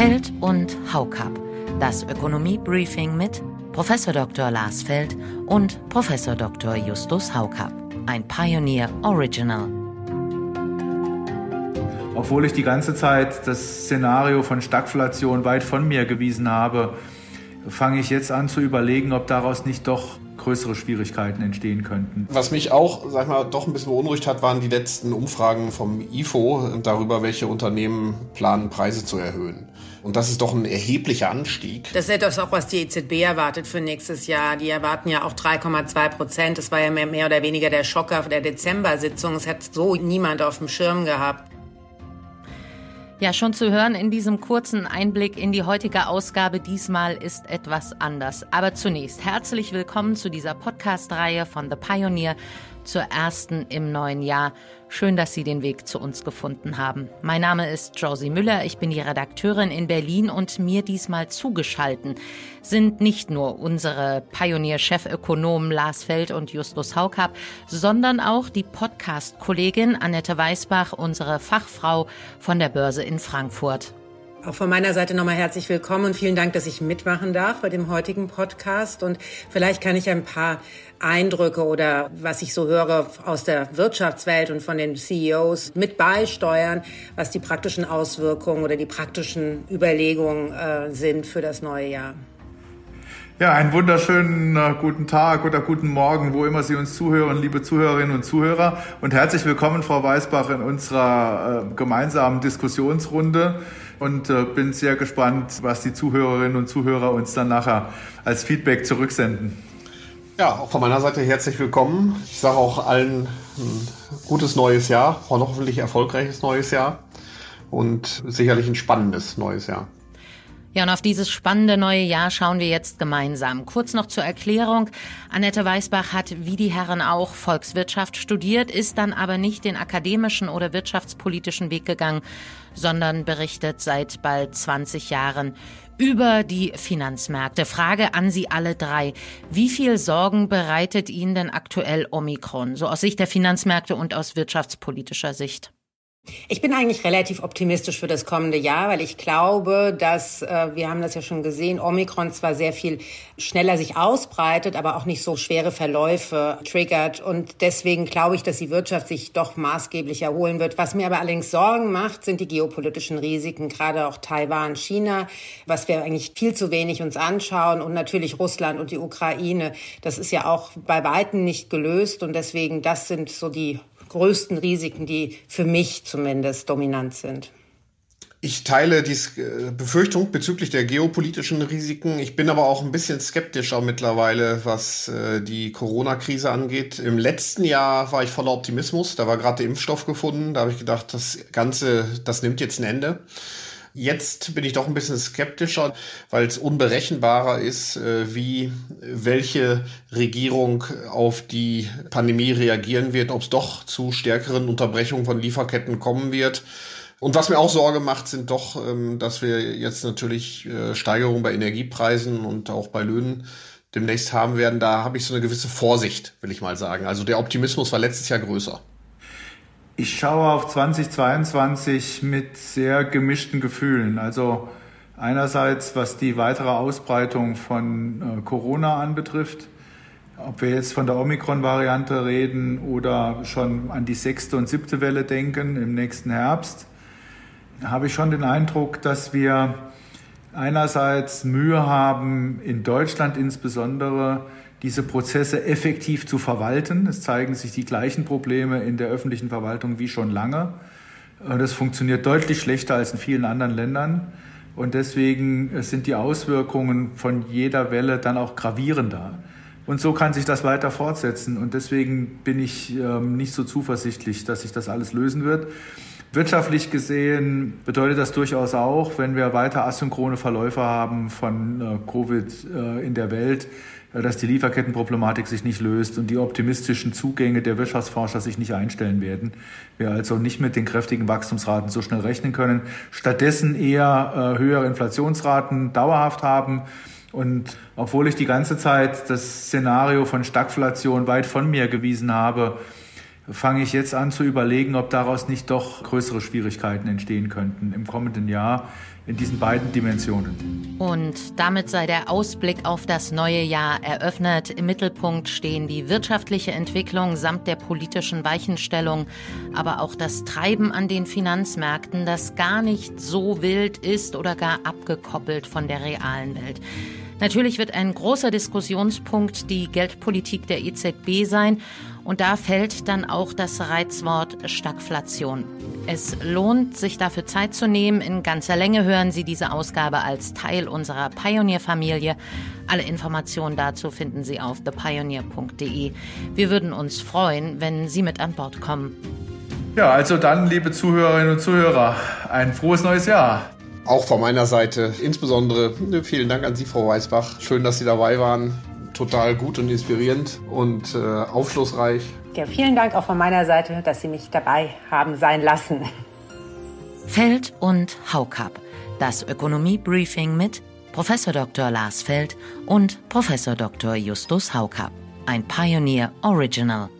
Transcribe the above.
Feld und Haukap. Das Ökonomie-Briefing mit Prof. Dr. Lars Feld und Prof. Dr. Justus Haukap. Ein Pioneer Original. Obwohl ich die ganze Zeit das Szenario von Stagflation weit von mir gewiesen habe, fange ich jetzt an zu überlegen, ob daraus nicht doch größere Schwierigkeiten entstehen könnten. Was mich auch, sag mal, doch ein bisschen beunruhigt hat, waren die letzten Umfragen vom IFO darüber, welche Unternehmen planen, Preise zu erhöhen. Und das ist doch ein erheblicher Anstieg. Das ist das auch, was die EZB erwartet für nächstes Jahr. Die erwarten ja auch 3,2 Prozent. Das war ja mehr oder weniger der Schocker der Dezember-Sitzung. Es hat so niemand auf dem Schirm gehabt. Ja, schon zu hören in diesem kurzen Einblick in die heutige Ausgabe. Diesmal ist etwas anders. Aber zunächst herzlich willkommen zu dieser Podcast-Reihe von The Pioneer zur ersten im neuen Jahr. Schön, dass Sie den Weg zu uns gefunden haben. Mein Name ist Josie Müller, ich bin die Redakteurin in Berlin und mir diesmal zugeschalten sind nicht nur unsere Pionier-Chefökonomen Lars Feld und Justus Haukap, sondern auch die Podcast-Kollegin Annette Weißbach, unsere Fachfrau von der Börse in Frankfurt. Auch von meiner Seite nochmal herzlich willkommen und vielen Dank, dass ich mitmachen darf bei dem heutigen Podcast. Und vielleicht kann ich ein paar Eindrücke oder was ich so höre aus der Wirtschaftswelt und von den CEOs mit beisteuern, was die praktischen Auswirkungen oder die praktischen Überlegungen äh, sind für das neue Jahr. Ja, einen wunderschönen äh, guten Tag oder guten Morgen, wo immer Sie uns zuhören, liebe Zuhörerinnen und Zuhörer. Und herzlich willkommen, Frau Weißbach, in unserer äh, gemeinsamen Diskussionsrunde. Und äh, bin sehr gespannt, was die Zuhörerinnen und Zuhörer uns dann nachher als Feedback zurücksenden. Ja, auch von meiner Seite herzlich willkommen. Ich sage auch allen ein gutes neues Jahr, hoffentlich erfolgreiches neues Jahr und sicherlich ein spannendes neues Jahr. Ja, und auf dieses spannende neue Jahr schauen wir jetzt gemeinsam. Kurz noch zur Erklärung. Annette Weißbach hat wie die Herren auch Volkswirtschaft studiert, ist dann aber nicht den akademischen oder wirtschaftspolitischen Weg gegangen, sondern berichtet seit bald 20 Jahren über die Finanzmärkte. Frage an Sie alle drei. Wie viel Sorgen bereitet Ihnen denn aktuell Omikron, so aus Sicht der Finanzmärkte und aus wirtschaftspolitischer Sicht? Ich bin eigentlich relativ optimistisch für das kommende Jahr, weil ich glaube, dass, äh, wir haben das ja schon gesehen, Omikron zwar sehr viel schneller sich ausbreitet, aber auch nicht so schwere Verläufe triggert. Und deswegen glaube ich, dass die Wirtschaft sich doch maßgeblich erholen wird. Was mir aber allerdings Sorgen macht, sind die geopolitischen Risiken, gerade auch Taiwan, China, was wir eigentlich viel zu wenig uns anschauen und natürlich Russland und die Ukraine. Das ist ja auch bei Weitem nicht gelöst und deswegen, das sind so die größten Risiken, die für mich zumindest dominant sind. Ich teile die äh, Befürchtung bezüglich der geopolitischen Risiken. Ich bin aber auch ein bisschen skeptischer mittlerweile, was äh, die Corona-Krise angeht. Im letzten Jahr war ich voller Optimismus. Da war gerade der Impfstoff gefunden. Da habe ich gedacht, das Ganze, das nimmt jetzt ein Ende. Jetzt bin ich doch ein bisschen skeptischer, weil es unberechenbarer ist, äh, wie welche Regierung auf die Pandemie reagieren wird, ob es doch zu stärkeren Unterbrechungen von Lieferketten kommen wird. Und was mir auch Sorge macht, sind doch, ähm, dass wir jetzt natürlich äh, Steigerungen bei Energiepreisen und auch bei Löhnen demnächst haben werden. Da habe ich so eine gewisse Vorsicht, will ich mal sagen. Also der Optimismus war letztes Jahr größer. Ich schaue auf 2022 mit sehr gemischten Gefühlen. Also einerseits, was die weitere Ausbreitung von äh, Corona anbetrifft, ob wir jetzt von der Omikron-Variante reden oder schon an die sechste und siebte Welle denken im nächsten Herbst, habe ich schon den Eindruck, dass wir einerseits Mühe haben, in Deutschland insbesondere diese Prozesse effektiv zu verwalten. Es zeigen sich die gleichen Probleme in der öffentlichen Verwaltung wie schon lange. Das funktioniert deutlich schlechter als in vielen anderen Ländern. Und deswegen sind die Auswirkungen von jeder Welle dann auch gravierender. Und so kann sich das weiter fortsetzen. Und deswegen bin ich ähm, nicht so zuversichtlich, dass sich das alles lösen wird. Wirtschaftlich gesehen bedeutet das durchaus auch, wenn wir weiter asynchrone Verläufe haben von äh, Covid äh, in der Welt, äh, dass die Lieferkettenproblematik sich nicht löst und die optimistischen Zugänge der Wirtschaftsforscher sich nicht einstellen werden. Wir also nicht mit den kräftigen Wachstumsraten so schnell rechnen können. Stattdessen eher höhere Inflationsraten dauerhaft haben. Und obwohl ich die ganze Zeit das Szenario von Stagflation weit von mir gewiesen habe, fange ich jetzt an zu überlegen, ob daraus nicht doch größere Schwierigkeiten entstehen könnten im kommenden Jahr in diesen beiden Dimensionen. Und damit sei der Ausblick auf das neue Jahr eröffnet. Im Mittelpunkt stehen die wirtschaftliche Entwicklung samt der politischen Weichenstellung, aber auch das Treiben an den Finanzmärkten, das gar nicht so wild ist oder gar abgekoppelt von der realen Welt. Natürlich wird ein großer Diskussionspunkt die Geldpolitik der EZB sein und da fällt dann auch das Reizwort Stagflation. Es lohnt, sich dafür Zeit zu nehmen. In ganzer Länge hören Sie diese Ausgabe als Teil unserer Pioneer-Familie. Alle Informationen dazu finden Sie auf thepioneer.de. Wir würden uns freuen, wenn Sie mit an Bord kommen. Ja, also dann, liebe Zuhörerinnen und Zuhörer, ein frohes neues Jahr. Auch von meiner Seite insbesondere vielen Dank an Sie, Frau Weißbach. Schön, dass Sie dabei waren total gut und inspirierend und äh, aufschlussreich. Ja, vielen Dank auch von meiner Seite, dass Sie mich dabei haben sein lassen. Feld und Haukap. Das Ökonomie-Briefing mit Prof. Dr. Lars Feld und Prof. Dr. Justus Haukap. Ein Pioneer Original.